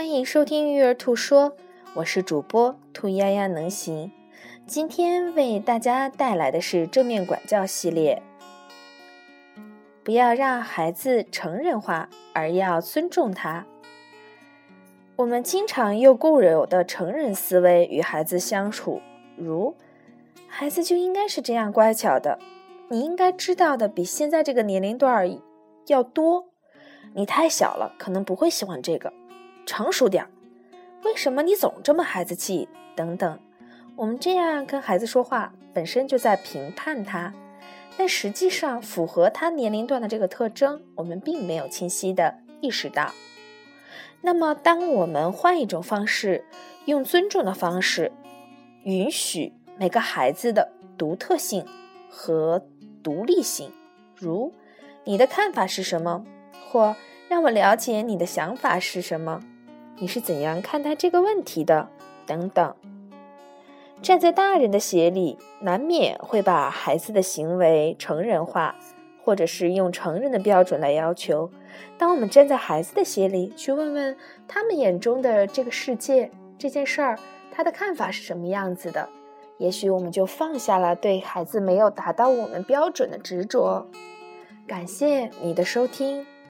欢迎收听育儿兔说，我是主播兔丫丫能行。今天为大家带来的是正面管教系列。不要让孩子成人化，而要尊重他。我们经常用固有的成人思维与孩子相处，如孩子就应该是这样乖巧的，你应该知道的比现在这个年龄段要多。你太小了，可能不会喜欢这个。成熟点儿，为什么你总这么孩子气？等等，我们这样跟孩子说话，本身就在评判他，但实际上符合他年龄段的这个特征，我们并没有清晰的意识到。那么，当我们换一种方式，用尊重的方式，允许每个孩子的独特性和独立性，如你的看法是什么，或让我了解你的想法是什么。你是怎样看待这个问题的？等等。站在大人的鞋里，难免会把孩子的行为成人化，或者是用成人的标准来要求。当我们站在孩子的鞋里，去问问他们眼中的这个世界这件事儿，他的看法是什么样子的，也许我们就放下了对孩子没有达到我们标准的执着。感谢你的收听。